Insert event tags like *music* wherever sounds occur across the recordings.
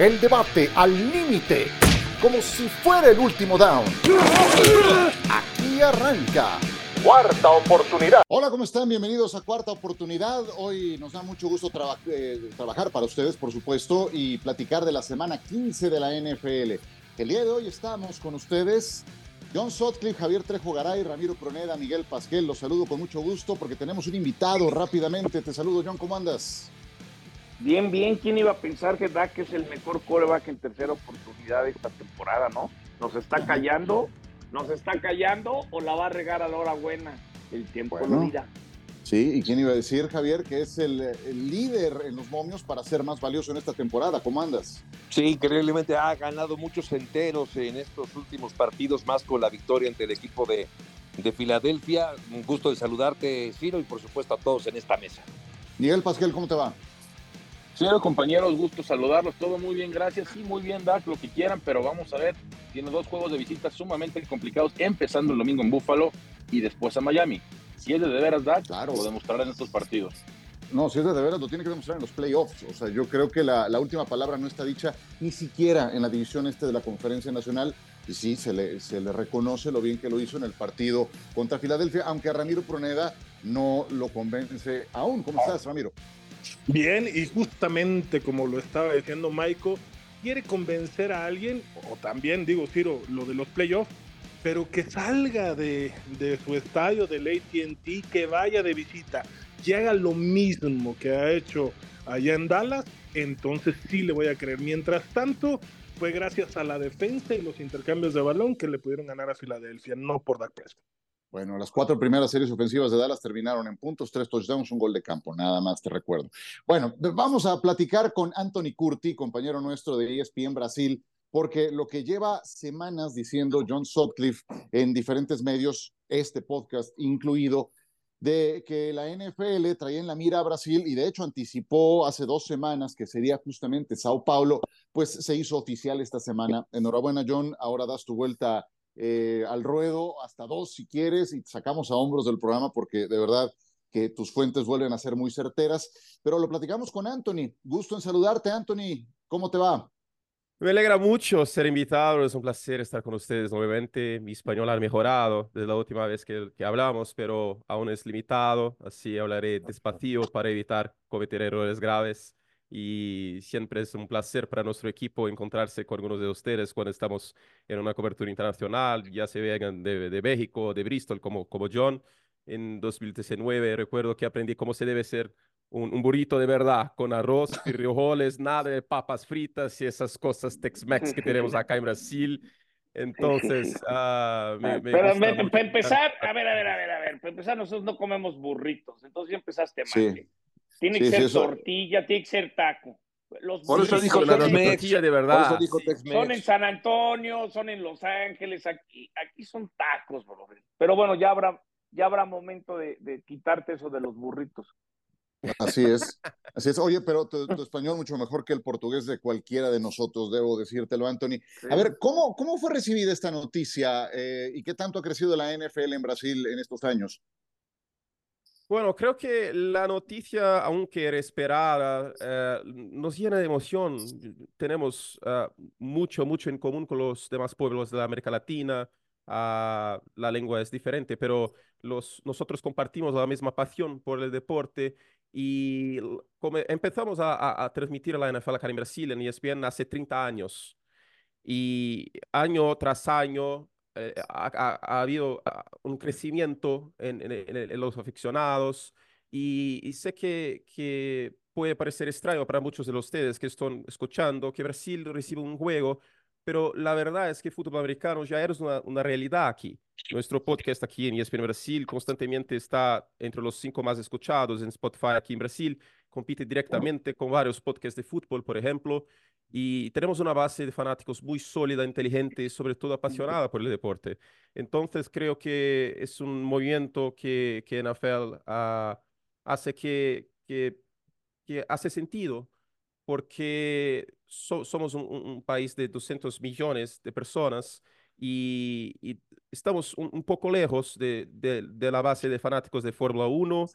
El debate al límite, como si fuera el último down. Aquí arranca. Cuarta oportunidad. Hola, ¿cómo están? Bienvenidos a Cuarta Oportunidad. Hoy nos da mucho gusto eh, trabajar para ustedes, por supuesto, y platicar de la semana 15 de la NFL. El día de hoy estamos con ustedes John Sotcliffe, Javier Trejo Garay, Ramiro Proneda, Miguel Pasquel. Los saludo con mucho gusto porque tenemos un invitado rápidamente. Te saludo, John, ¿cómo andas? Bien, bien. ¿Quién iba a pensar que Dak es el mejor coreback en tercera oportunidad de esta temporada, no? Nos está callando, nos está callando o la va a regar a la hora buena. El tiempo lo dirá. Sí, ¿y quién iba a decir, Javier, que es el, líder en los momios para ser más valioso en esta temporada? ¿Cómo andas? Sí, increíblemente ha ganado muchos enteros en estos últimos partidos, más con la victoria ante el equipo de, de Filadelfia. Un gusto de saludarte, Ciro, y por supuesto a todos en esta mesa. Miguel Pasquel, ¿cómo te va? Señor compañeros, gusto saludarlos. Todo muy bien, gracias. Sí, muy bien, Dak, lo que quieran, pero vamos a ver. Tiene dos juegos de visita sumamente complicados, empezando el domingo en Buffalo y después a Miami si es de, de veras Dak, claro. lo demostrará en estos partidos. No, si es de, de veras, lo tiene que demostrar en los playoffs. O sea, yo creo que la, última palabra no está dicha ni siquiera en la división este de la Conferencia Nacional. Y sí, se le, se le reconoce lo bien que lo hizo en el partido contra Filadelfia, aunque a Ramiro Proneda no lo convence aún. ¿Cómo estás, Ramiro? Bien, y justamente como lo estaba diciendo Maiko, quiere convencer a alguien, o también digo, Ciro, lo de los playoffs, pero que salga de, su estadio del ATT, que vaya de visita y haga lo mismo que ha hecho allá en Dallas, entonces sí le voy a creer. Mientras tanto, fue gracias a la defensa y los intercambios de balón que le pudieron ganar a Filadelfia, no por Dak Prescott. Bueno, las cuatro primeras series ofensivas de Dallas terminaron en puntos, tres touchdowns, un gol de campo, nada más te recuerdo. Bueno, vamos a platicar con Anthony Curti, compañero nuestro de ESPN Brasil, porque lo que lleva semanas diciendo John Sutcliffe en diferentes medios, este podcast incluido, de que la NFL traía en la mira a Brasil y de hecho anticipó hace dos semanas que sería justamente Sao Paulo, pues se hizo oficial esta semana. Enhorabuena John, ahora das tu vuelta eh, al ruedo, hasta dos si quieres, y sacamos a hombros del programa porque de verdad que tus fuentes vuelven a ser muy certeras, pero lo platicamos con Anthony. Gusto en saludarte, Anthony. ¿Cómo te va? Me alegra mucho ser invitado, es un placer estar con ustedes nuevamente. Mi español ha mejorado desde la última vez que, que hablamos, pero aún es limitado, así hablaré despacio para evitar cometer errores graves. Y siempre es un placer para nuestro equipo encontrarse con algunos de ustedes cuando estamos en una cobertura internacional, ya se vengan de, de México, de Bristol, como, como John. En 2019 recuerdo que aprendí cómo se debe ser un, burrito de verdad, con arroz, frijoles, nada de papas fritas y esas cosas Tex-Mex que tenemos acá en Brasil. Entonces, *laughs* uh, me, Pero para empezar, a ver, a ver, a ver, a ver, para empezar, nosotros no comemos burritos, entonces ya empezaste mal. Tiene que ser tortilla, tiene que ser taco. Los por eso dijo la tortilla de verdad. son en San Antonio, son en Los Ángeles, aquí, aquí son tacos, bro. Pero bueno, ya habrá, ya habrá momento de, de quitarte eso de los burritos. Así es, así es. Oye, pero tu, *laughs* español mucho mejor que el portugués de cualquiera de nosotros, debo decírtelo, Anthony. A ver, ¿cómo, cómo fue recibida esta noticia eh, y qué tanto ha crecido la NFL en Brasil en estos años? Bueno, creo que la noticia, aunque era esperada, eh, nos llena de emoción. Tenemos ah, mucho, mucho en común con los demás pueblos de América Latina. Ah, la lengua es diferente, pero los, nosotros compartimos la misma pasión por el deporte y empezamos a, a, transmitir la NFL acá en Brasil, en ESPN, hace 30 años. Y año tras año eh, ha, habido ah, un crecimiento en, en, los aficionados. Y, sé que, que puede parecer extraño para muchos de ustedes que están escuchando que Brasil recibe un juego, pero la verdad es que el fútbol americano ya es una, una realidad aquí. Nuestro podcast aquí en ESPN Brasil constantemente está entre los cinco más escuchados en Spotify aquí en Brasil. Compite directamente con varios podcasts de fútbol, por ejemplo. Y tenemos una base de fanáticos muy sólida, inteligente y sobre todo apasionada por el deporte. Entonces creo que es un movimiento que, que NFL ah, hace que, que, que, hace sentido porque somos un, un, país de 200 millones de personas y, y estamos un, poco lejos de, de, la base de fanáticos de Fórmula 1,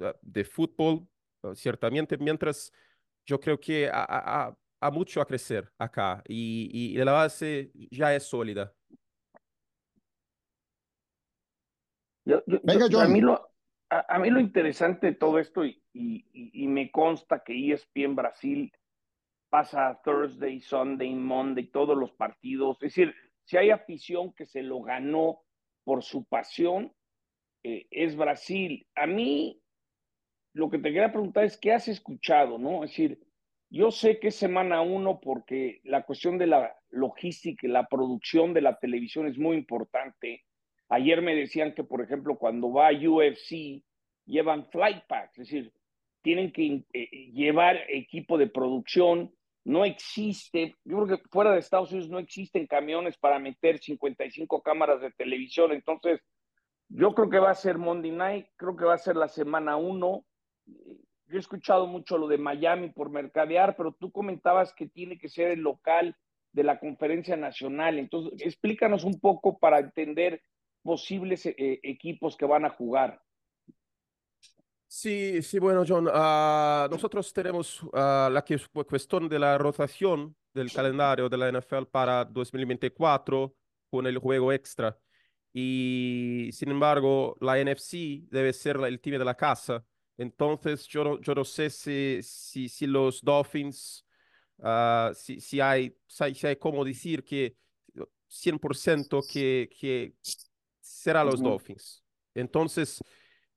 ah, de fútbol, ciertamente, mientras yo creo que a, ha mucho a crecer acá y, y la base ya es sólida. Venga, A mí, lo, a, mí lo interesante de todo esto, y, y, me consta que ESPN Brasil pasa Thursday, Sunday, Monday, todos los partidos. Es decir, si hay afición que se lo ganó por su pasión, eh, es Brasil. A mí, lo que te quería preguntar es, ¿qué has escuchado? ¿no? Es decir, yo sé que es semana uno porque la cuestión de la logística, la producción de la televisión es muy importante. Ayer me decían que, por ejemplo, cuando va a UFC, llevan flight packs, es decir, tienen que eh, llevar equipo de producción. No existe, yo creo que fuera de Estados Unidos no existen camiones para meter 55 cámaras de televisión. Entonces, yo creo que va a ser Monday Night, creo que va a ser la semana uno. Yo he escuchado mucho lo de Miami por mercadear, pero tú comentabas que tiene que ser el local de la conferencia nacional. Entonces, explícanos un poco para entender posibles eh, equipos que van a jugar. Sí, sí, bueno, John, uh, nosotros tenemos uh, la cuestión de la rotación del calendario de la NFL para 2024 con el juego extra. Y sin embargo, la NFC debe ser el team de la casa. Entonces, yo no, yo no sé si, si, si los Dolphins, uh, si, si, hay, si hay como decir que 100% que, que será los Dolphins. Entonces,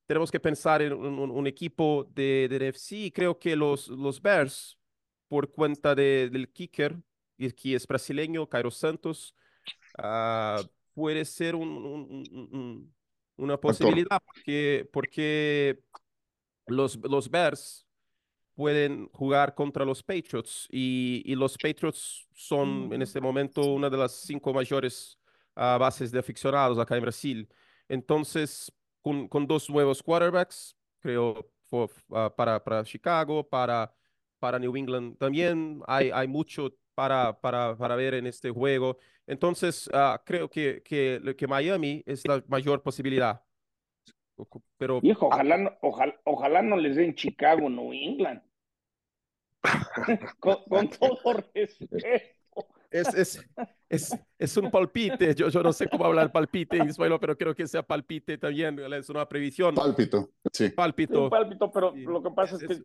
tenemos que pensar en un, equipo de, de, NFC. Creo que los, los Bears, por cuenta de, del kicker, que es brasileño, Cairo Santos, uh, puede ser un, un, una posibilidad porque, porque los, los Bears pueden jugar contra los Patriots y, y los Patriots son en este momento una de las cinco mayores uh, bases de aficionados acá en Brasil. Entonces, con, con dos nuevos quarterbacks, creo, for, uh, para, para Chicago, para, para New England también hay, hay mucho para, para, para ver en este juego. Entonces, uh, creo que, que, que Miami es la mayor posibilidad. Pero, Hijo, ojalá, no, ojalá, ojalá no les den Chicago, New England. *laughs* con, con, todo respeto es, es, es, es, un palpite. Yo, yo no sé cómo hablar palpite en español, pero creo que sea palpite también. Es una previsión. Pálpito, sí. Pálpito. pálpito, pero lo que pasa es, que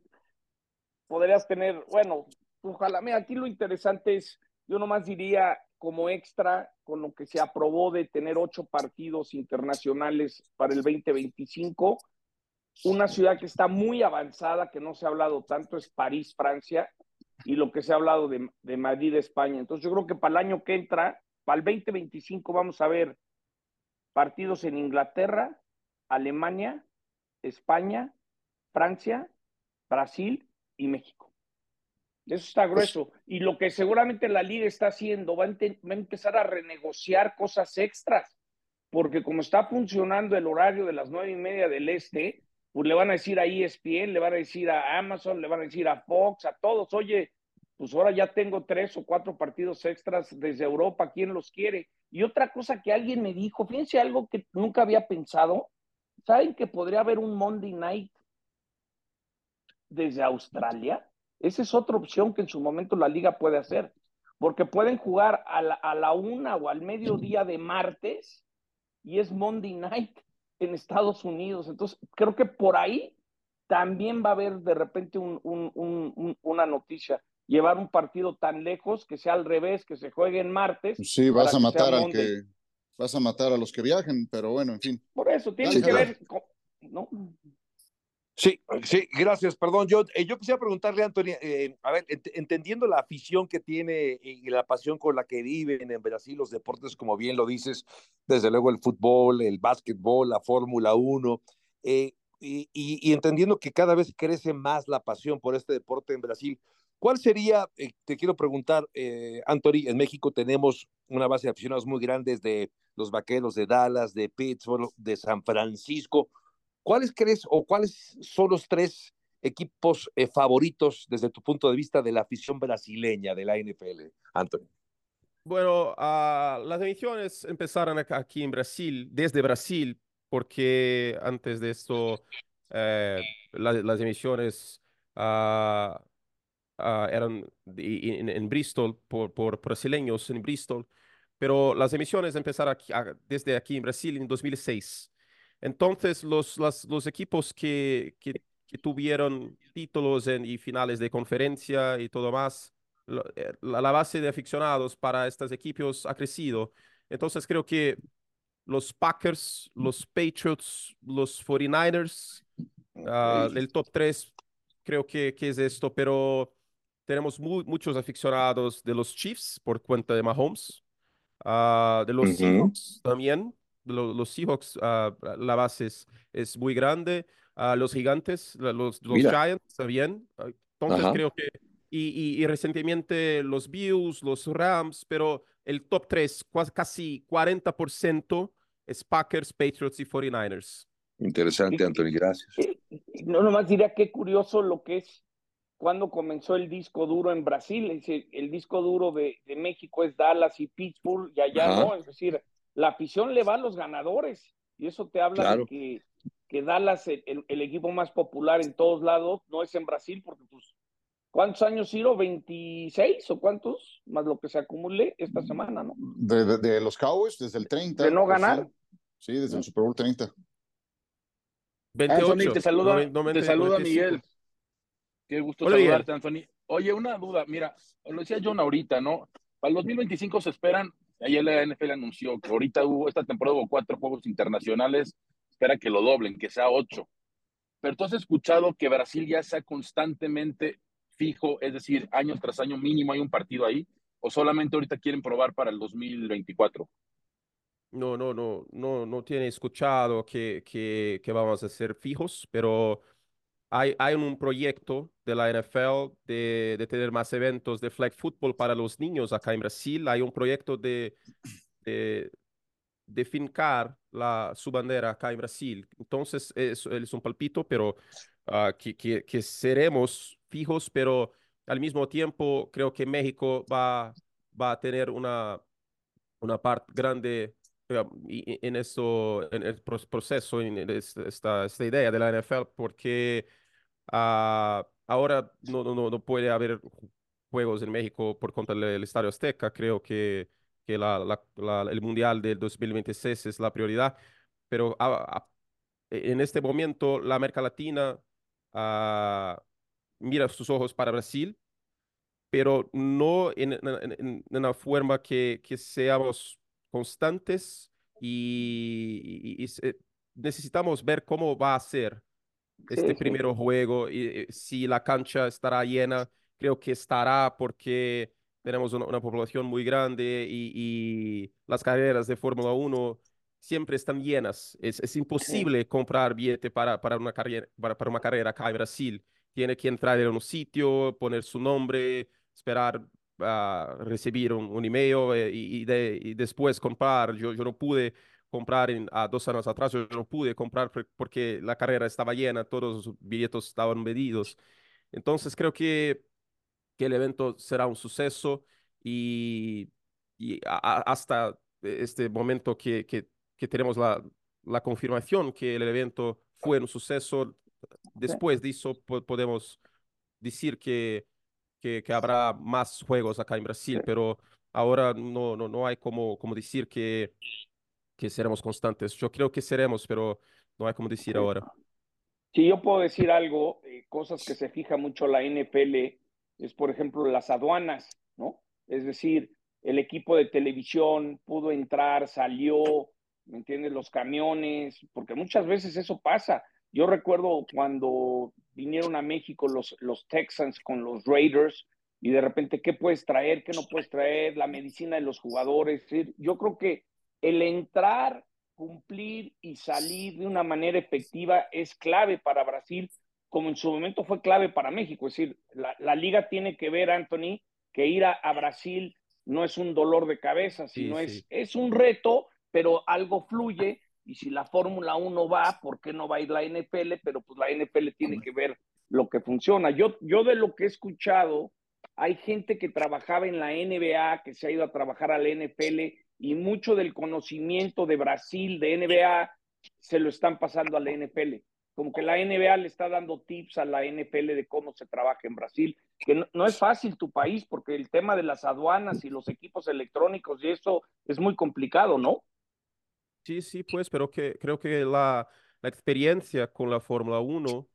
podrías tener, bueno, ojalá. Mira, aquí lo interesante es, yo nomás diría como extra con lo que se aprobó de tener ocho partidos internacionales para el 2025. Una ciudad que está muy avanzada, que no se ha hablado tanto, es París, Francia y lo que se ha hablado de, de Madrid, España. Entonces yo creo que para el año que entra, para el 2025 vamos a ver partidos en Inglaterra, Alemania, España, Francia, Brasil y México. Eso está pues grueso. Y lo que seguramente la liga está haciendo, va a, va a, empezar a renegociar cosas extras, porque como está funcionando el horario de las nueve y media del este, pues le van a decir a ESPN, le van a decir a Amazon, le van a decir a Fox, a todos, oye, pues ahora ya tengo tres o cuatro partidos extras desde Europa, ¿quién los quiere? Y otra cosa que alguien me dijo, fíjense algo que nunca había pensado, ¿saben que podría haber un Monday Night desde Australia? Esa es otra opción que en su momento la liga puede hacer, porque pueden jugar a la, a la una o al mediodía de martes y es Monday Night en Estados Unidos. Entonces, creo que por ahí también va a haber de repente un, un, una noticia. Llevar un partido tan lejos que sea al revés, que se juegue en martes. Sí, vas a matar al que vas a matar a los que viajen, pero bueno, en fin. Por eso, tiene que ver, ¿no? Sí, sí, gracias, perdón. Yo, eh, yo quisiera preguntarle, Antonio, eh, a ver, entendiendo la afición que tiene y la pasión con la que viven en Brasil los deportes, como bien lo dices, desde luego el fútbol, el básquetbol, la Fórmula 1, eh, y, y, entendiendo que cada vez crece más la pasión por este deporte en Brasil, ¿cuál sería, te quiero preguntar, Anthony, en México tenemos una base de aficionados muy grandes de los Vaqueros de Dallas, de Pittsburgh, de San Francisco, ¿Cuáles crees o cuáles son los tres equipos eh, favoritos desde tu punto de vista de la afición brasileña de la NFL, Anthony? Bueno, uh, las emisiones empezaron aquí en Brasil, desde Brasil, porque antes de esto eh, la, las emisiones uh, ah, eran en, Bristol por, brasileños en Bristol, pero las emisiones empezaron desde aquí en Brasil en 2006. Entonces, los, los equipos que, que, tuvieron títulos en, y finales de conferencia y todo más, eh, la, base de aficionados para estos equipos ha crecido. Entonces, creo que los Packers, los Patriots, los 49ers, ah, el top 3 creo que, que es esto, pero tenemos muchos aficionados de los Chiefs por cuenta de Mahomes, uh, de los Seahawks también. Los, Seahawks, uh, la base es, es muy grande. Uh, los gigantes, los, los Giants también. Entonces creo que, y, y, y, recientemente los Bills, los Rams, pero el top 3, casi 40% es Packers, Patriots y 49ers. Interesante, Anthony, gracias. No, nomás diría qué curioso lo que es cuando comenzó el disco duro en Brasil. El, el disco duro de, de, México es Dallas y Pittsburgh, y allá no. Es decir, la afición le va a los ganadores. Y eso te habla de que, que Dallas, el, el, equipo más popular en todos lados, no es en Brasil, porque pues, ¿cuántos años, Ciro? ¿26 o cuántos? Más lo que se acumule esta semana, ¿no? De, de, los Cowboys, desde el 30. De no ganar. Sí, desde el Super Bowl 30. 28. te saluda, te saluda Miguel. Qué gusto saludarte, Anthony. Oye, una duda, mira, lo decía John ahorita, ¿no? Para el 2025 se esperan, ayer la NFL anunció que ahorita hubo, esta temporada hubo cuatro juegos internacionales, espera que lo doblen, que sea ocho. Pero tú has escuchado que Brasil ya sea constantemente fijo, es decir, año tras año mínimo hay un partido ahí, o solamente ahorita quieren probar para el 2024? No, no, no, no, no tiene escuchado que, que, que vamos a ser fijos, pero hay, hay un proyecto de la NFL de, de, tener más eventos de flag football para los niños acá en Brasil. Hay un proyecto de, de, fincar la, su bandera acá en Brasil. Entonces, es, es un palpito, pero uh, que, que, que, seremos fijos, pero al mismo tiempo creo que México va, va a tener una, una parte grande en, eso, en el proceso, en esta, esta idea de la NFL, porque Uh, ahora no, no, no puede haber juegos en México por contra del Estadio Azteca. Creo que, que la, el Mundial del 2026 es la prioridad. Pero en este momento la América Latina mira sus ojos para Brasil, pero no en, en, en una forma que, que seamos constantes y, necesitamos ver cómo va a ser este primer juego y eh, si la cancha estará llena, creo que estará porque tenemos una, población muy grande y, las carreras de Fórmula 1 siempre están llenas. Es, es imposible comprar billete para, para, una carrera, para, una carrera acá en Brasil. Tiene que entrar en un sitio, poner su nombre, esperar a recibir un, email eh, y, de, y, después comprar. Yo, yo no pude comprar en, a dos años atrás, yo no pude comprar porque la carrera estaba llena, todos los billetes estaban vendidos. Entonces creo que, que el evento será un suceso y, y hasta este momento que, que, que tenemos la, la, confirmación que el evento fue un suceso, después de eso podemos decir que, que, que, habrá más juegos acá en Brasil, pero ahora no, no, no hay como, como decir que que seremos constantes. Yo creo que seremos, pero no hay como decir ahora. Si yo puedo decir algo, eh, cosas que se fija mucho la NFL, es por ejemplo las aduanas, ¿no? Es decir, el equipo de televisión pudo entrar, salió, ¿me entiendes? Los camiones, porque muchas veces eso pasa. Yo recuerdo cuando vinieron a México los, los Texans con los Raiders y de repente, ¿qué puedes traer? ¿Qué no puedes traer? La medicina de los jugadores. Yo creo que el entrar, cumplir y salir de una manera efectiva es clave para Brasil, como en su momento fue clave para México. Es decir, la, liga tiene que ver, Anthony, que ir a, Brasil no es un dolor de cabeza, sino Es, es un reto, pero algo fluye. Y si la Fórmula 1 va, ¿por qué no va a ir la NFL? Pero pues la NFL tiene que ver lo que funciona. Yo, yo de lo que he escuchado, hay gente que trabajaba en la NBA, que se ha ido a trabajar a la NFL y mucho del conocimiento de Brasil, de NBA, se lo están pasando a la NFL. Como que la NBA le está dando tips a la NFL de cómo se trabaja en Brasil. que no, es fácil tu país porque el tema de las aduanas y los equipos electrónicos y eso es muy complicado, ¿no? Sí, sí, pues, pero que, creo que la, la experiencia con la Fórmula 1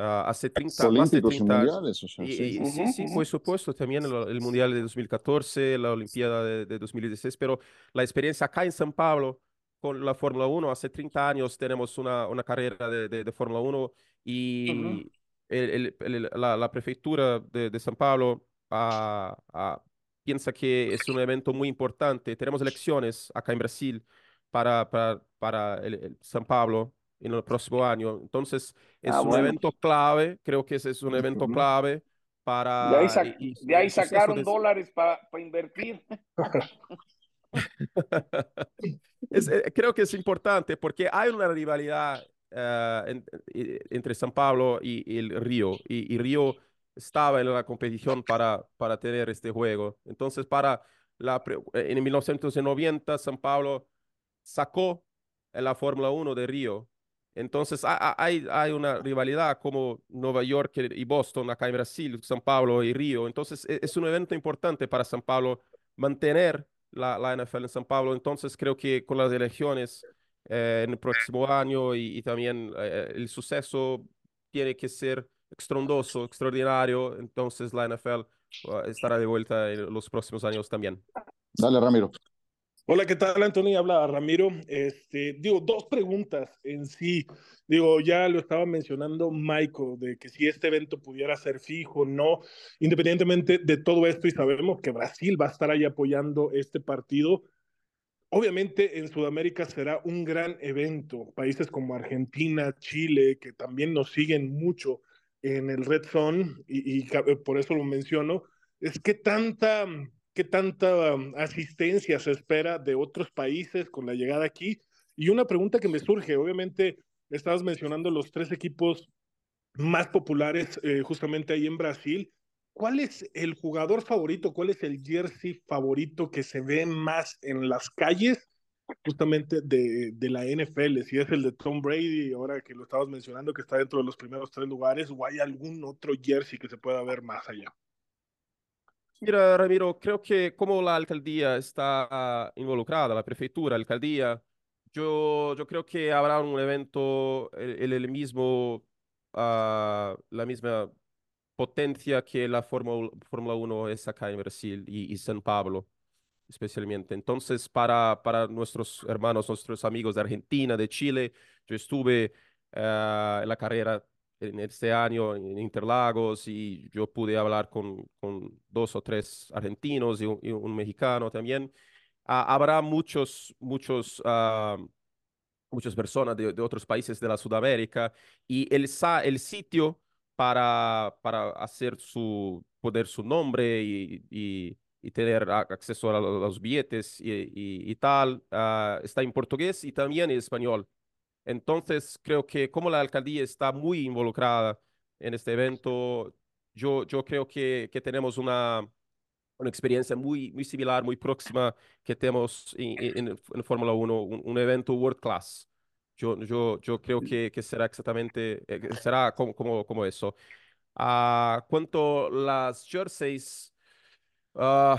Ah, hace 30, más de 30 mundiales, o sea, sí. sí, sí, por supuesto, también el, Mundial de 2014, la Olimpiada de, 2016, pero la experiencia acá en San Pablo con la Fórmula 1, hace 30 años tenemos una, una carrera de, de, Fórmula 1 y el, la, la, prefectura de, de San Pablo uh, piensa que es un evento muy importante. Tenemos elecciones acá en Brasil para, para, para el, San Pablo en el próximo año. Entonces, es Ah, un bueno. evento clave, creo que ese es un evento clave para... De ahí, y- de ahí sacaron de- dólares para invertir. *laughs* Es, eh, creo que es importante porque hay una rivalidad eh, en- eh, entre San Pablo y, y el Río, y, y Río estaba en la competición para, para tener este juego. Entonces, para la, en 1990, San Pablo sacó la Fórmula 1 de Río. Entonces, ha- ha- hay, una rivalidad como Nueva York y Boston, acá en Brasil, San Pablo y Río. Entonces, e- es un evento importante para San Pablo mantener la, NFL en San Pablo. Entonces, creo que con las elecciones eh, en el próximo año y, también eh, el suceso tiene que ser extrondoso, extraordinario. Entonces, la NFL uh, estará de vuelta en los próximos años también. Dale, Ramiro. Hola, ¿qué tal, Antonio? Habla Ramiro. Este, digo, dos preguntas en sí. Digo, ya lo estaba mencionando Michael, de que si este evento pudiera ser fijo o no, independientemente de todo esto, y sabemos que Brasil va a estar ahí apoyando este partido. Obviamente en Sudamérica será un gran evento. Países como Argentina, Chile, que también nos siguen mucho en el Red Zone, y, y por eso lo menciono, es que tanta, qué tanta um, asistencia se espera de otros países con la llegada aquí. Y una pregunta que me surge, obviamente, estabas mencionando los tres equipos más populares eh, justamente ahí en Brasil. ¿Cuál es el jugador favorito? ¿Cuál es el jersey favorito que se ve más en las calles justamente de, de la NFL? Si es el de Tom Brady, ahora que lo estabas mencionando, que está dentro de los primeros tres lugares, o hay algún otro jersey que se pueda ver más allá. Mira, Ramiro, creo que como la alcaldía está ah, involucrada, la prefectura, la alcaldía, yo, yo creo que habrá un evento en el, mismo, ah, la misma potencia que la Fórmula Fórmula 1 es acá en Brasil y, San Pablo, especialmente. Entonces, para, para nuestros hermanos, nuestros amigos de Argentina, de Chile, yo estuve ah, en la carrera en este año en Interlagos y yo pude hablar con, con dos o tres argentinos y un, y un mexicano también. Habrá muchos, muchos, ah, muchas personas de, de otros países de la Sudamérica y el, el sitio para, para hacer su, poder su nombre y, y, y tener acceso a lo- los billetes y- y tal, ah, está en portugués y también en español. Entonces, creo que como la alcaldía está muy involucrada en este evento, yo, yo creo que, que tenemos una, una experiencia muy, muy similar, muy próxima que tenemos en, en, en Fórmula 1, un, un evento world class. Yo, yo, yo creo que, que será exactamente, eh, será como, como, como eso. Ah, cuanto las jerseys, ah,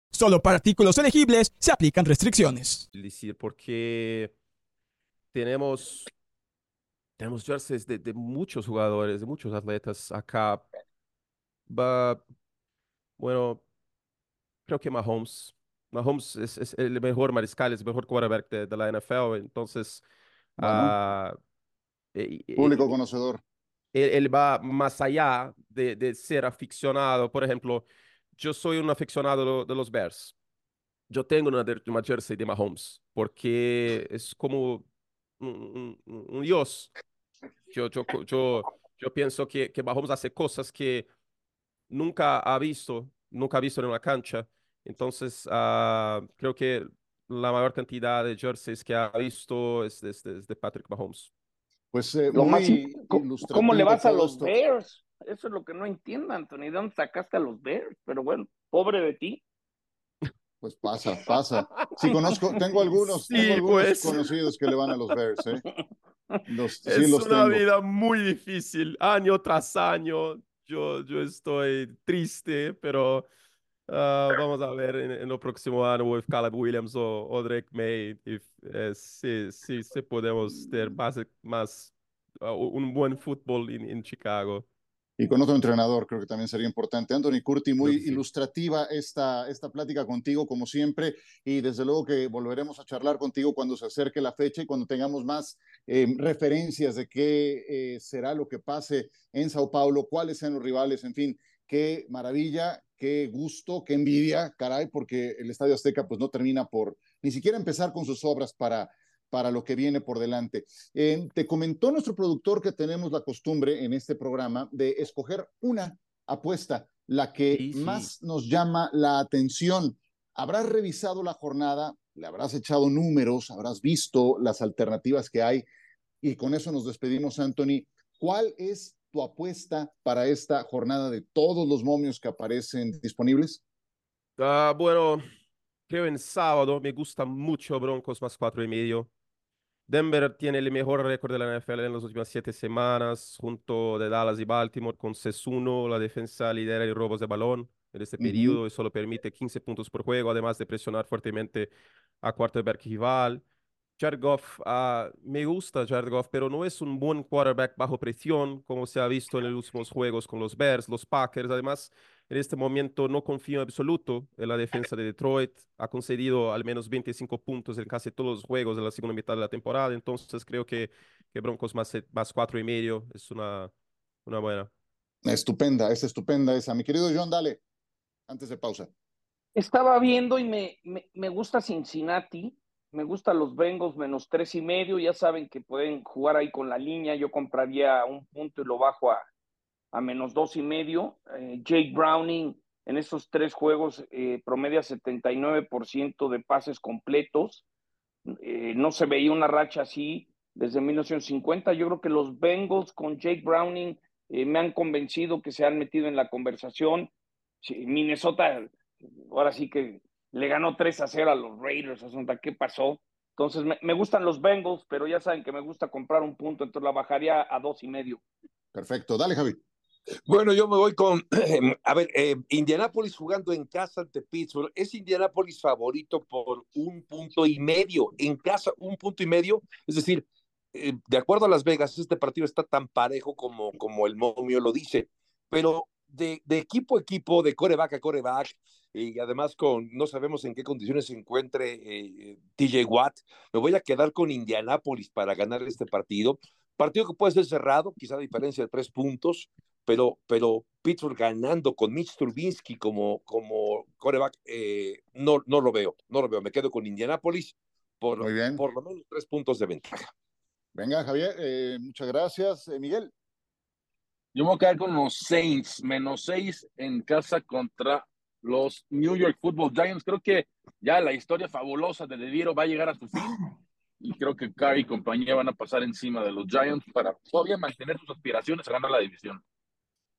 Solo para artículos elegibles se aplican restricciones. decir, porque tenemos, tenemos jerseys de, de muchos jugadores, de muchos atletas acá. Va, bueno, creo que Mahomes Mahomes es, es, el mejor mariscal, es el mejor quarterback de, de la NFL. Entonces, bueno. uh, público conocedor. Él, él, va más allá de, de, ser aficionado. Por ejemplo, yo soy un aficionado de los Bears. Yo tengo una, una jersey de Mahomes porque es como un, un, un dios. Yo, yo, yo, yo pienso que, que Mahomes hace cosas que nunca ha visto, nunca ha visto en una cancha. Entonces, uh, creo que la mayor cantidad de jerseys que ha visto es, es, es de Patrick Mahomes. Pues eh, lo más, ¿Cómo le vas a los esto? Bears? Eso es lo que no entiendo, Anthony. ¿De dónde sacaste a los Bears? Pero bueno, pobre de ti. Pues pasa, pasa. Sí, conozco, tengo *laughs* algunos, sí, tengo algunos pues. conocidos que le van a los Bears, ¿eh? *laughs* Los, sí, es los una tengo. vida muy difícil, año tras año. Yo, yo estoy triste, pero uh, vamos a ver en, en el próximo año with Caleb Williams o, o Drake May if, eh, si, si, si podemos tener más, más uh, un buen fútbol en, en Chicago. Y con otro entrenador, creo que también sería importante. Anthony Curti, muy sí. ilustrativa esta, esta plática contigo, como siempre, y desde luego que volveremos a charlar contigo cuando se acerque la fecha y cuando tengamos más eh, referencias de qué eh, será lo que pase en Sao Paulo, cuáles sean los rivales, en fin, qué maravilla, qué gusto, qué envidia, caray, porque el Estadio Azteca pues no termina por ni siquiera empezar con sus obras para para lo que viene por delante. Eh, te comentó nuestro productor que tenemos la costumbre en este programa de escoger una apuesta, la que Sí, sí. más nos llama la atención. Habrás revisado la jornada, le habrás echado números, habrás visto las alternativas que hay y con eso nos despedimos, Anthony. ¿Cuál es tu apuesta para esta jornada de todos los momios que aparecen disponibles? Ah, bueno, creo en sábado me gusta mucho Broncos más cuatro y medio. Denver tiene el mejor récord de la NFL en las últimas siete semanas, junto de Dallas y Baltimore con 6-1. La defensa lidera en robos de balón en este Ujú. periodo y solo permite 15 puntos por juego, además de presionar fuertemente a quarterback rival. Jared Goff, ah, me gusta Jared Goff, pero no es un buen quarterback bajo presión, como se ha visto en los últimos juegos con los Bears, los Packers. Además, en este momento no confío en absoluto en la defensa de Detroit. Ha concedido al menos 25 puntos en casi todos los juegos de la segunda mitad de la temporada. Entonces creo que, que Broncos más, más cuatro y medio es una, una buena. Estupenda, es estupenda esa. Mi querido John, dale, antes de pausa. Estaba viendo y me, me, me gusta Cincinnati, me gustan los Bengals menos tres y medio, ya saben que pueden jugar ahí con la línea, yo compraría un punto y lo bajo a, a menos dos y medio. Eh, Jake Browning en estos tres juegos eh, promedia 79% de pases completos, eh, no se veía una racha así desde 1950, yo creo que los Bengals con Jake Browning eh, me han convencido que se han metido en la conversación. Minnesota ahora sí que le ganó 3 a 0 a los Raiders, Asunta, ¿qué pasó? Entonces me, me, gustan los Bengals, pero ya saben que me gusta comprar un punto, entonces la bajaría a dos y medio. Perfecto, dale Javi. Bueno, yo me voy con, *clears throat* a ver, eh, Indianápolis jugando en casa ante Pittsburgh. Es Indianápolis favorito por un punto y medio. En casa, un punto y medio. Es decir, eh, de acuerdo a Las Vegas, este partido está tan parejo como, como el momio lo dice. Pero de, de equipo a equipo, de coreback a coreback, y además con no sabemos en qué condiciones se encuentre eh, TJ Watt, me voy a quedar con Indianápolis para ganar este partido. Partido que puede ser cerrado, quizá a diferencia de tres puntos, pero, pero Pittsburgh ganando con Mitch Trubinsky como, como coreback, eh, no, no lo veo, no lo veo. Me quedo con Indianápolis por, Muy bien. por lo menos tres puntos de ventaja. Venga, Javier, eh, muchas gracias. Eh, Miguel. Yo me voy a quedar con los Saints, menos seis en casa contra los New York Football Giants. Creo que ya la historia fabulosa de Deviro va a llegar a su fin y creo que Carr y compañía van a pasar encima de los Giants para todavía mantener sus aspiraciones a ganar la división.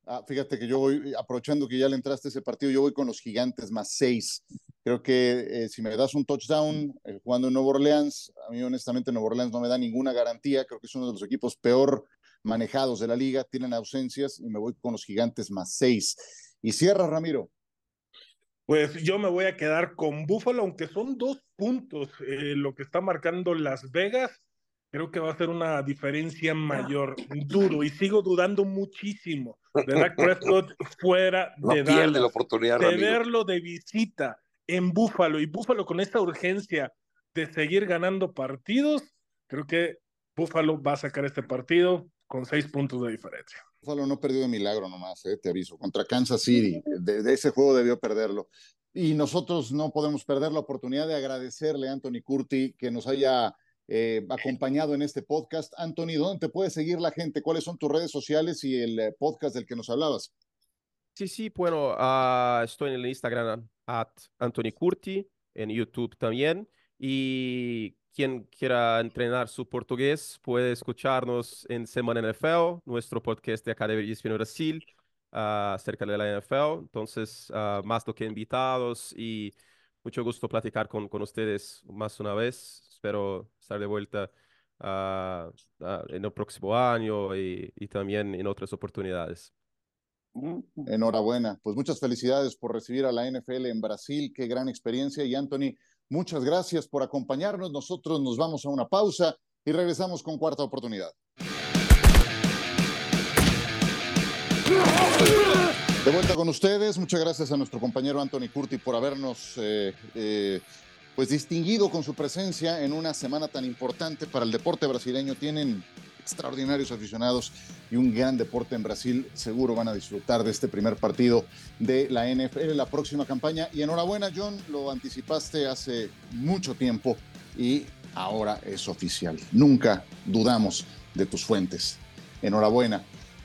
Ah, fíjate que yo voy, aprovechando que ya le entraste ese partido, yo voy con los gigantes más seis. Creo que eh, si me das un touchdown eh, jugando en Nueva Orleans, a mí honestamente Nueva Orleans no me da ninguna garantía. Creo que es uno de los equipos peor manejados de la liga, tienen ausencias y me voy con los gigantes más seis. Y cierra, Ramiro. Pues yo me voy a quedar con Buffalo, aunque son dos puntos eh, lo que está marcando Las Vegas. Creo que va a ser una diferencia mayor, duro, y sigo dudando muchísimo de Dak Prescott fuera No de pierde la oportunidad, de Ramiro. verlo de visita en Búfalo y Búfalo con esta urgencia de seguir ganando partidos, creo que Búfalo va a sacar este partido con seis puntos de diferencia. Búfalo no perdió de milagro nomás, eh, te aviso, contra Kansas City. De, ese juego debió perderlo. Y nosotros no podemos perder la oportunidad de agradecerle a Anthony Curti que nos haya eh, acompañado en este podcast. Anthony, ¿dónde te puede seguir la gente? ¿Cuáles son tus redes sociales y el eh, podcast del que nos hablabas? Sí, sí, bueno, uh, estoy en el Instagram at Anthony Curti, en YouTube también. Y quien quiera entrenar su portugués puede escucharnos en Semana NFL, nuestro podcast de Academia de ESPN Brasil, uh, acerca de la NFL. Entonces, uh, más do que invitados y mucho gusto platicar con, con ustedes más una vez. Espero estar de vuelta en el próximo año y, y también en otras oportunidades. Enhorabuena. Pues muchas felicidades por recibir a la NFL en Brasil. Qué gran experiencia. Y Anthony, muchas gracias por acompañarnos. Nosotros nos vamos a una pausa y regresamos con cuarta oportunidad. De vuelta con ustedes, muchas gracias a nuestro compañero Anthony Curti por habernos eh, eh, pues distinguido con su presencia en una semana tan importante para el deporte brasileño. Tienen extraordinarios aficionados y un gran deporte en Brasil. Seguro van a disfrutar de este primer partido de la NFL, la próxima campaña. Y enhorabuena, John, lo anticipaste hace mucho tiempo y ahora es oficial. Nunca dudamos de tus fuentes. Enhorabuena.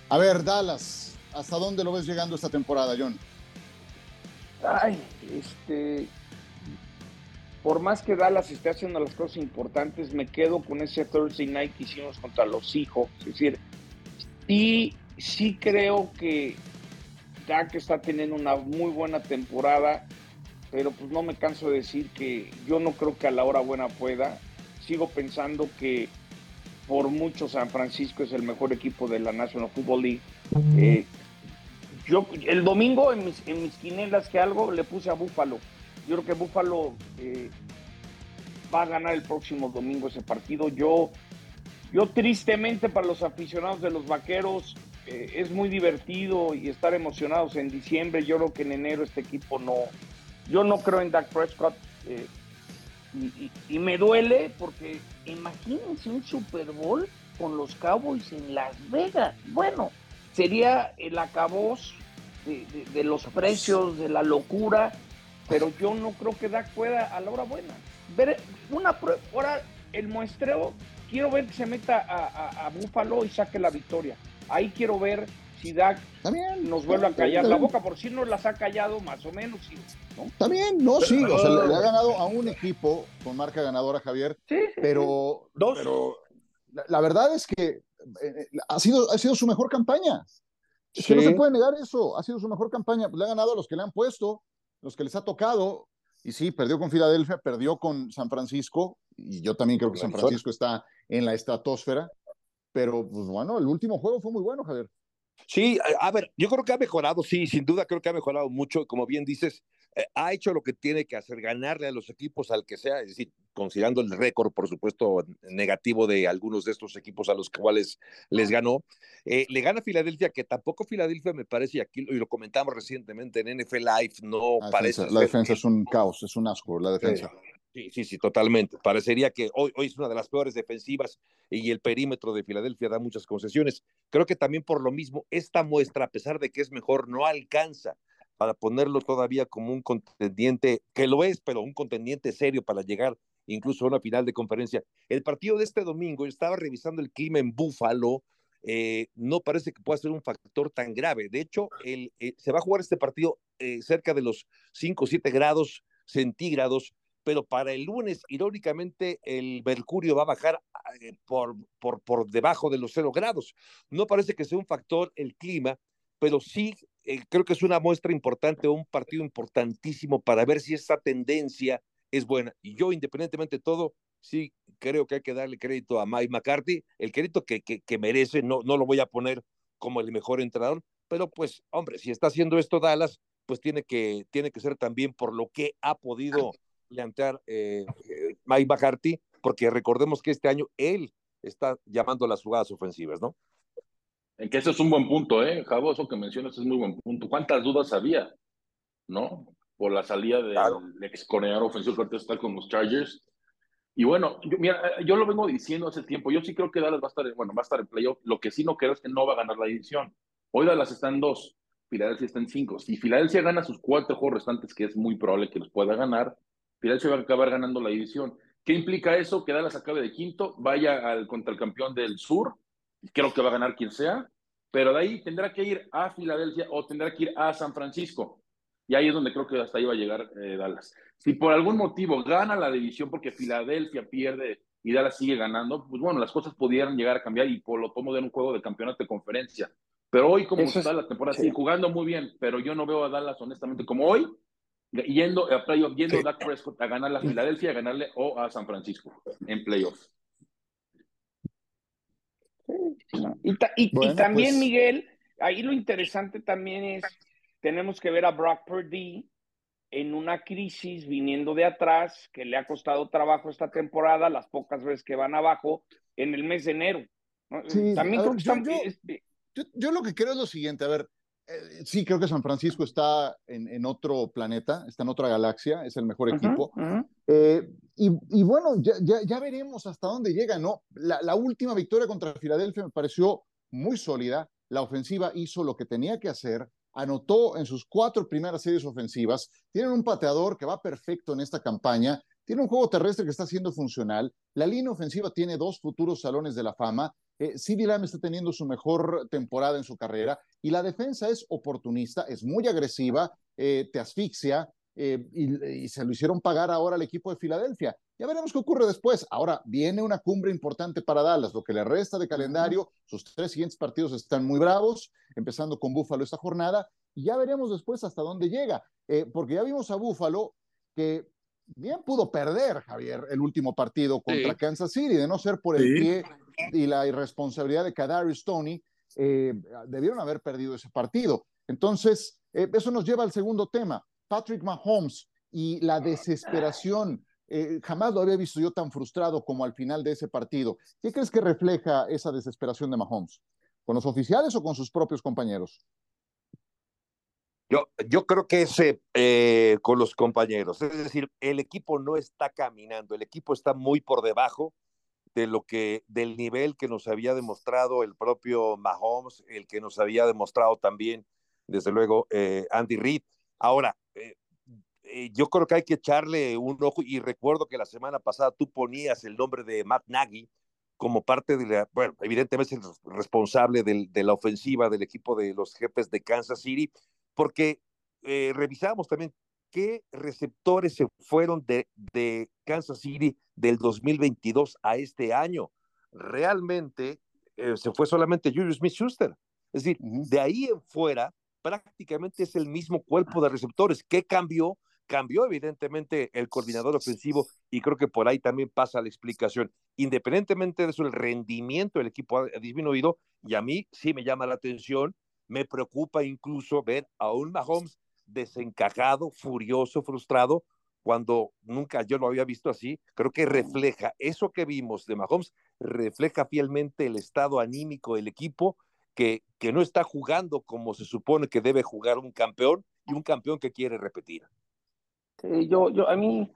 A ver, Dallas, ¿hasta dónde lo ves llegando esta temporada, John? Ay, este, por más que Dallas esté haciendo las cosas importantes, me quedo con ese Thursday night que hicimos contra los hijos. Es decir, y sí creo que Dak está teniendo una muy buena temporada, pero pues no me canso de decir que yo no creo que a la hora buena pueda. Sigo pensando que por mucho San Francisco es el mejor equipo de la National Football League. Eh, yo el domingo en mis, en mis quinelas que algo le puse a Búfalo yo creo que Búfalo eh, va a ganar el próximo domingo ese partido. Yo, yo tristemente para los aficionados de los Vaqueros eh, es muy divertido y estar emocionados en diciembre. Yo creo que en enero este equipo no. Yo no creo en Dak Prescott. Eh, y, me duele porque imagínense un Super Bowl con los Cowboys en Las Vegas. Bueno, sería el acabos de los precios, de la locura pero yo no creo que Dak pueda a la hora buena. Ver una ahora el muestreo, quiero ver que se meta a, Búfalo y saque la victoria. Ahí quiero ver si Dak nos vuelve a callar la boca, por si nos las ha callado más o menos. ¿no? Está bien, no, sí, o sea, le, ha ganado a un equipo con marca ganadora, Javier, pero, pero la, verdad es que eh, eh, ha, sido, ha sido su mejor campaña. Es que no se puede negar eso, ha sido su mejor campaña, le ha ganado a los que le han puesto, los que les ha tocado, y sí, perdió con Filadelfia, perdió con San Francisco, y yo también creo que San Francisco está en la estratosfera, pero pues bueno, el último juego fue muy bueno, Javier. Sí, a ver, yo creo que ha mejorado, sí, sin duda creo que ha mejorado mucho, como bien dices, ha hecho lo que tiene que hacer, ganarle a los equipos al que sea, es decir, considerando el récord, por supuesto, negativo de algunos de estos equipos a los cuales les ganó. Eh, le gana a Filadelfia, que tampoco Filadelfia me parece, y aquí y lo comentamos recientemente en NFL Live, no parece. la defensa es un caos, es un asco, la defensa. Sí, sí, sí, totalmente. Parecería que hoy, hoy es una de las peores defensivas y el perímetro de Filadelfia da muchas concesiones. Creo que también por lo mismo, esta muestra, a pesar de que es mejor, no alcanza para ponerlo todavía como un contendiente, que lo es, pero un contendiente serio para llegar incluso a una final de conferencia. El partido de este domingo, yo estaba revisando el clima en Búfalo, eh, no parece que pueda ser un factor tan grave. De hecho, el, eh, se va a jugar este partido eh, cerca de los 5 o 7 grados centígrados, pero para el lunes, irónicamente, el mercurio va a bajar por, por, por debajo de los 0 grados. No parece que sea un factor el clima, pero sí eh, creo que es una muestra importante, un partido importantísimo para ver si esta tendencia es buena. Y yo, independientemente de todo, sí creo que hay que darle crédito a Mike McCarthy, el crédito que, que, merece, no, no lo voy a poner como el mejor entrenador, pero pues, hombre, si está haciendo esto Dallas, pues tiene que, tiene que ser también por lo que ha podido *laughs* plantear eh, eh, Mike McCarthy, porque recordemos que este año él está llamando las jugadas ofensivas, ¿no? En que ese es un buen punto, ¿eh? Javo, eso que mencionas es muy buen punto. ¿Cuántas dudas había? ¿No? por la salida del ex coordinador ofensivo que está con los Chargers. Y bueno, yo, mira, yo lo vengo diciendo hace tiempo. Yo sí creo que Dallas va a estar, bueno, va a estar en playoff. Lo que sí no creo es que no va a ganar la división. Hoy Dallas está en dos, Filadelfia está en cinco. Si Filadelfia gana sus cuatro juegos restantes, que es muy probable que los pueda ganar, Filadelfia va a acabar ganando la división. ¿Qué implica eso? Que Dallas acabe de quinto, vaya al, contra el campeón del sur, creo que va a ganar quien sea, pero de ahí tendrá que ir a Filadelfia o tendrá que ir a San Francisco. Y ahí es donde creo que hasta ahí va a llegar eh, Dallas. Si por algún motivo gana la división porque Filadelfia pierde y Dallas sigue ganando, pues bueno, las cosas pudieran llegar a cambiar y por lo tomo de un juego de campeonato de conferencia. Pero hoy, como está la temporada, sigue jugando muy bien, pero yo no veo a Dallas honestamente como hoy, yendo a playoff, yendo a Dak Prescott a ganar la Filadelfia, a ganarle o a San Francisco en playoffs. Y, también, pues Miguel, ahí lo interesante también es, tenemos que ver a Brock Purdy en una crisis viniendo de atrás, que le ha costado trabajo esta temporada, las pocas veces que van abajo, en el mes de enero. también yo, lo que creo es lo siguiente, a ver, eh, sí, creo que San Francisco está en, otro planeta, está en otra galaxia, es el mejor equipo. Eh, y, bueno, ya, veremos hasta dónde llega, ¿no? La, última victoria contra Filadelfia me pareció muy sólida. La ofensiva hizo lo que tenía que hacer, anotó en sus cuatro primeras series ofensivas. Tienen un pateador que va perfecto en esta campaña. Tiene un juego terrestre que está siendo funcional. La línea ofensiva tiene dos futuros salones de la fama eh, Lamb está teniendo su mejor temporada en su carrera y la defensa es oportunista, es muy agresiva, eh, te asfixia eh, y, se lo hicieron pagar ahora al equipo de Filadelfia. Ya veremos qué ocurre después. Ahora viene una cumbre importante para Dallas, lo que le resta de calendario. Sus tres siguientes partidos están muy bravos, empezando con Búfalo esta jornada. Y ya veremos después hasta dónde llega, eh, porque ya vimos a Búfalo que bien pudo perder, Javier, el último partido contra Kansas City, de no ser por el pie y la irresponsabilidad de Kadarius Stoney, eh, debieron haber perdido ese partido. Entonces, eh, eso nos lleva al segundo tema, Patrick Mahomes y la desesperación. Eh, jamás lo había visto yo tan frustrado como al final de ese partido. ¿Qué crees que refleja esa desesperación de Mahomes? ¿Con los oficiales o con sus propios compañeros? Yo, creo que es con los compañeros. Es decir, el equipo no está caminando, el equipo está muy por debajo de lo que, del nivel que nos había demostrado el propio Mahomes, el que nos había demostrado también, desde luego, eh, Andy Reid. Ahora, eh, eh, yo creo que hay que echarle un ojo y recuerdo que la semana pasada tú ponías el nombre de Matt Nagy como parte de la, bueno, evidentemente el responsable de la ofensiva del equipo de los jefes de Kansas City, porque revisamos también qué receptores se fueron de, de Kansas City del 2022 a este año. Realmente eh, se fue solamente Julius Smith-Schuster. Es decir, de ahí en fuera prácticamente es el mismo cuerpo de receptores. ¿Qué cambió? Cambió evidentemente el coordinador ofensivo y creo que por ahí también pasa la explicación. Independientemente de eso, el rendimiento del equipo ha disminuido y a mí sí me llama la atención, me preocupa incluso ver a un Mahomes desencajado, furioso, frustrado, cuando nunca yo lo había visto así, creo que refleja eso que vimos de Mahomes, refleja fielmente el estado anímico del equipo que, que no está jugando como se supone que debe jugar un campeón y un campeón que quiere repetir. Yo, yo, a mí,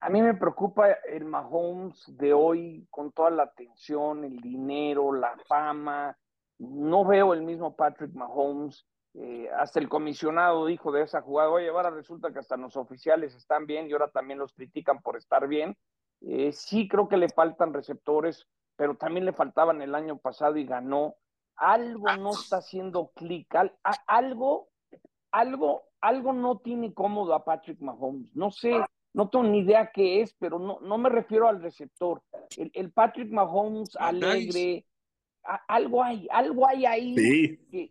a mí me preocupa el Mahomes de hoy con toda la atención, el dinero, la fama. No veo el mismo Patrick Mahomes eh, hasta el comisionado dijo de esa jugada, oye, ahora resulta que hasta los oficiales están bien y ahora también los critican por estar bien. Eh, sí creo que le faltan receptores, pero también le faltaban el año pasado y ganó. Algo no está haciendo clic, algo, algo, algo no tiene cómodo a Patrick Mahomes. No sé, no tengo ni idea qué es, pero no, no me refiero al receptor. El, Patrick Mahomes alegre, algo hay, algo hay ahí que,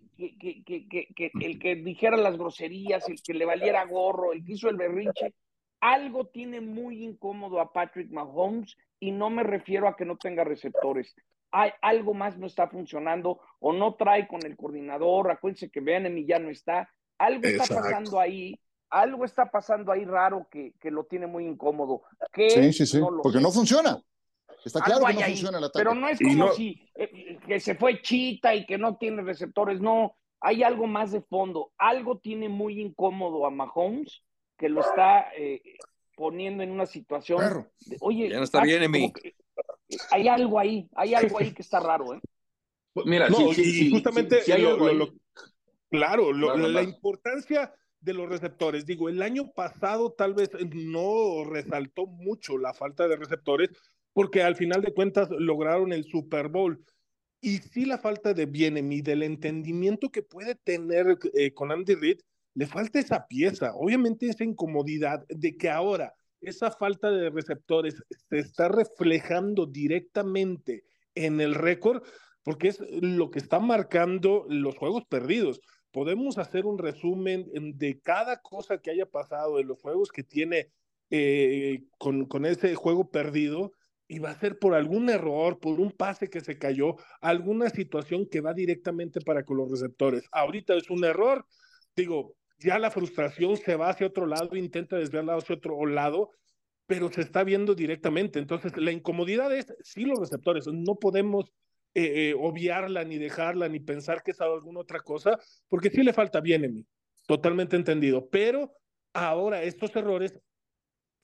que, el que dijera las groserías, el que le valiera gorro, el que hizo el berrinche, algo tiene muy incómodo a Patrick Mahomes y no me refiero a que no tenga receptores. Hay, algo más no está funcionando o no trae con el coordinador, acuérdense que vean ya no está, algo está pasando ahí, algo está pasando ahí raro que, lo tiene muy incómodo. sí, sí, sí, porque no funciona. Está claro que no funciona el ataque. Pero no es como si eh, que se fue chita y que no tiene receptores. No, hay algo más de fondo. Algo tiene muy incómodo a Mahomes que lo está eh, poniendo en una situación. De, Oye, ya no está bien, Emi. Hay algo ahí, hay algo ahí que está raro, ¿eh? Mira, no, sí, sí, y justamente sí, lo, lo, lo, claro, la importancia de los receptores. Digo, el año pasado tal vez no resaltó mucho la falta de receptores porque al final de cuentas lograron el Super Bowl. Y sí la falta de y del entendimiento que puede tener eh, con Andy Reid, le falta esa pieza. Obviamente esa incomodidad de que ahora esa falta de receptores se está reflejando directamente en el récord, porque es lo que está marcando los juegos perdidos podemos hacer un resumen de cada cosa que haya pasado de los juegos que tiene eh, con, con ese juego perdido y va a ser por algún error, por un pase que se cayó, alguna situación que va directamente para con los receptores. Ahorita es un error, digo, ya la frustración se va hacia otro lado, intenta desviarla hacia otro lado, pero se está viendo directamente. Entonces, la incomodidad es, sí, los receptores, no podemos eh, eh, obviarla, ni dejarla, ni pensar que es alguna otra cosa, porque sí le falta bien en mí, totalmente entendido. Pero ahora estos errores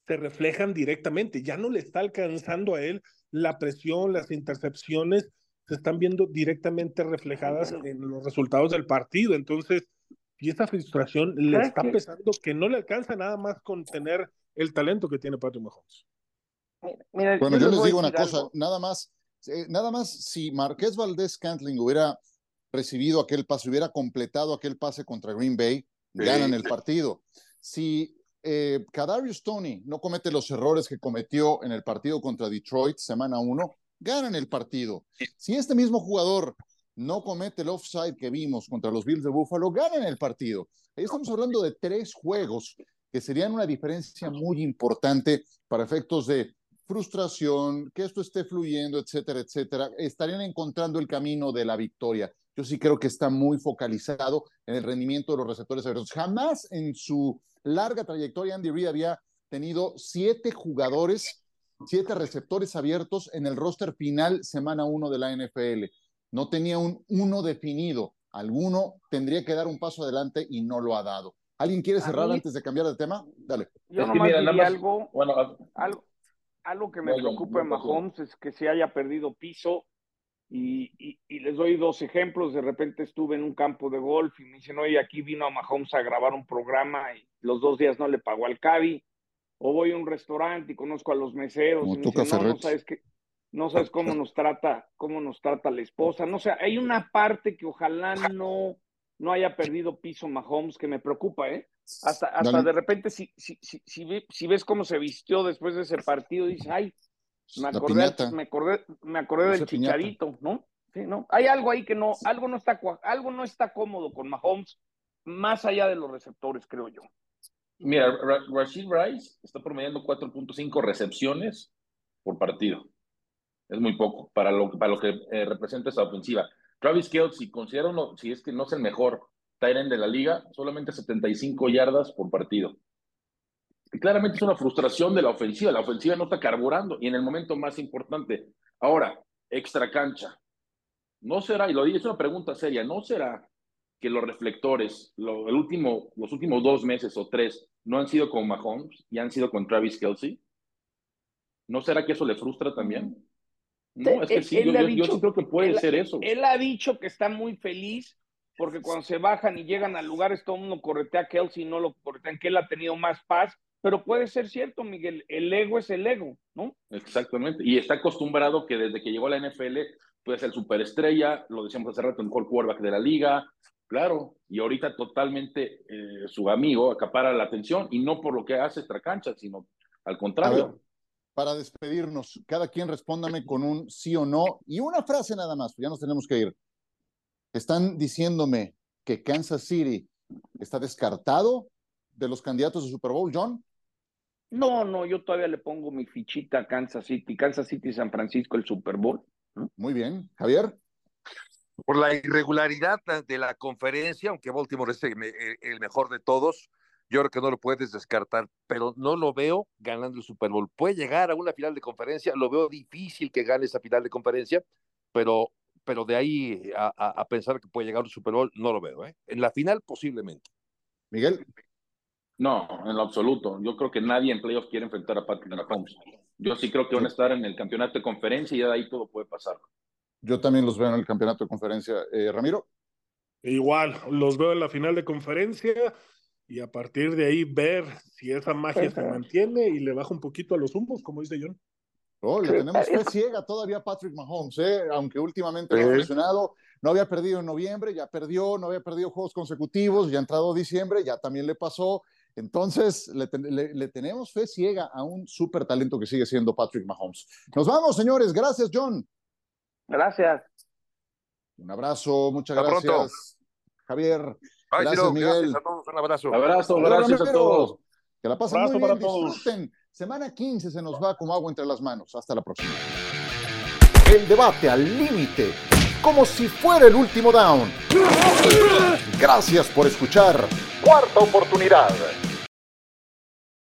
se reflejan directamente, ya no le está alcanzando a él la presión, las intercepciones, se están viendo directamente reflejadas en los resultados del partido. Entonces, y esa frustración le está pesando que no le alcanza nada más con tener el talento que tiene Patrick Mahomes. bueno, yo les digo una cosa, nada más eh, nada más, si Marqués Valdés Cantling hubiera recibido aquel pase, hubiera completado aquel pase contra Green Bay, ganan el partido. Si eh, Kadarius Tony no comete los errores que cometió en el partido contra Detroit, semana uno, ganan el partido. Si este mismo jugador no comete el offside que vimos contra los Bills de Buffalo, ganan el partido. Ahí estamos hablando de tres juegos que serían una diferencia muy importante para efectos de frustración, que esto esté fluyendo, etcétera, etcétera, estarían encontrando el camino de la victoria. Yo sí creo que está muy focalizado en el rendimiento de los receptores abiertos. Jamás en su larga trayectoria Andy Reid había tenido siete jugadores, siete receptores abiertos en el roster final semana uno de la NFL. No tenía un uno definido. Alguno tendría que dar un paso adelante y no lo ha dado. ¿Alguien quiere cerrar antes de cambiar de tema? Dale. Yo nomás diría algo, bueno, algo, algo que me preocupa en Mahomes es que se haya perdido piso y, y, les doy dos ejemplos. De repente estuve en un campo de golf y me dicen, oye, aquí vino a Mahomes a grabar un programa y los dos días no le pagó al Cavi. O voy a un restaurante y conozco a los meseros y me dicen, no, no sabes que no sabes cómo nos trata, cómo nos trata la esposa. No sé, hay una parte que ojalá no, no haya perdido piso Mahomes que me preocupa, ¿eh? Hasta, hasta de repente, si, si, si, si, ves cómo se vistió después de ese partido, dices, ay, me acordé, me acordé, me acordé del chicharito, ¿no? Sí, ¿no? Hay algo ahí que no, algo no está, algo no está cómodo con Mahomes, más allá de los receptores, creo yo. Mira, Rashid Rice está promediando 4.5 recepciones por partido. Es muy poco para lo, para lo que eh, representa esa ofensiva. Travis Kelce, considero uno, si es que no es el mejor, Tyren de la liga, solamente 75 yardas por partido. Y claramente es una frustración de la ofensiva. La ofensiva no está carburando y en el momento más importante. Ahora, extra cancha. No será, y lo digo, es una pregunta seria, ¿no será que los reflectores, el último, los últimos dos meses o tres, no han sido con Mahomes y han sido con Travis Kelsey? ¿No será que eso le frustra también? No, es que sí, yo, sí creo que puede ser eso. Él ha dicho que está muy feliz porque cuando se bajan y llegan a lugares, todo el mundo corretea a Kelsey, no lo corretean, que él ha tenido más paz, pero puede ser cierto, Miguel, el ego es el ego, ¿no? Exactamente, y está acostumbrado que desde que llegó a la NFL, pues el superestrella, lo decíamos hace rato, el mejor quarterback de la liga, claro, y ahorita totalmente eh, su amigo acapara la atención, y no por lo que hace extra cancha, sino al contrario. Para despedirnos, cada quien respóndame con un sí o no, y una frase nada más, ya nos tenemos que ir. Están diciéndome que Kansas City está descartado de los candidatos de Super Bowl, John. No, no, yo todavía le pongo mi fichita a Kansas City. Kansas City y San Francisco, el Super Bowl. Muy bien. Javier. Por la irregularidad de la conferencia, aunque Baltimore es el mejor de todos, yo creo que no lo puedes descartar, pero no lo veo ganando el Super Bowl. Puede llegar a una final de conferencia, lo veo difícil que gane esa final de conferencia, pero pero de ahí a, pensar que puede llegar un Super Bowl, no lo veo. ¿eh? En la final, posiblemente. Miguel. No, en lo absoluto. Yo creo que nadie en playoffs quiere enfrentar a Patrick Mahomes. Yo sí creo que van a estar en el campeonato de conferencia y ya de ahí todo puede pasar. Yo también los veo en el campeonato de conferencia. Eh, Ramiro. Igual, los veo en la final de conferencia y a partir de ahí ver si esa magia se mantiene y le baja un poquito a los humos, como dice John. Oh, le tenemos fe ciega todavía a Patrick Mahomes, ¿eh? aunque últimamente ha funcionado. No había perdido en noviembre, ya perdió, no había perdido juegos consecutivos, ya ha entrado diciembre, ya también le pasó. Entonces, le, le, tenemos fe ciega a un súper talento que sigue siendo Patrick Mahomes. Nos vamos, señores. Gracias, John. Gracias. Un abrazo, muchas gracias. Javier. Gracias, Miguel. Gracias a todos, un abrazo. Abrazo, gracias a todos. Que la pasen muy bien, disfruten. Semana 15 se nos va como agua entre las manos. Hasta la próxima. El debate al límite, como si fuera el último down. Gracias por escuchar. Cuarta oportunidad.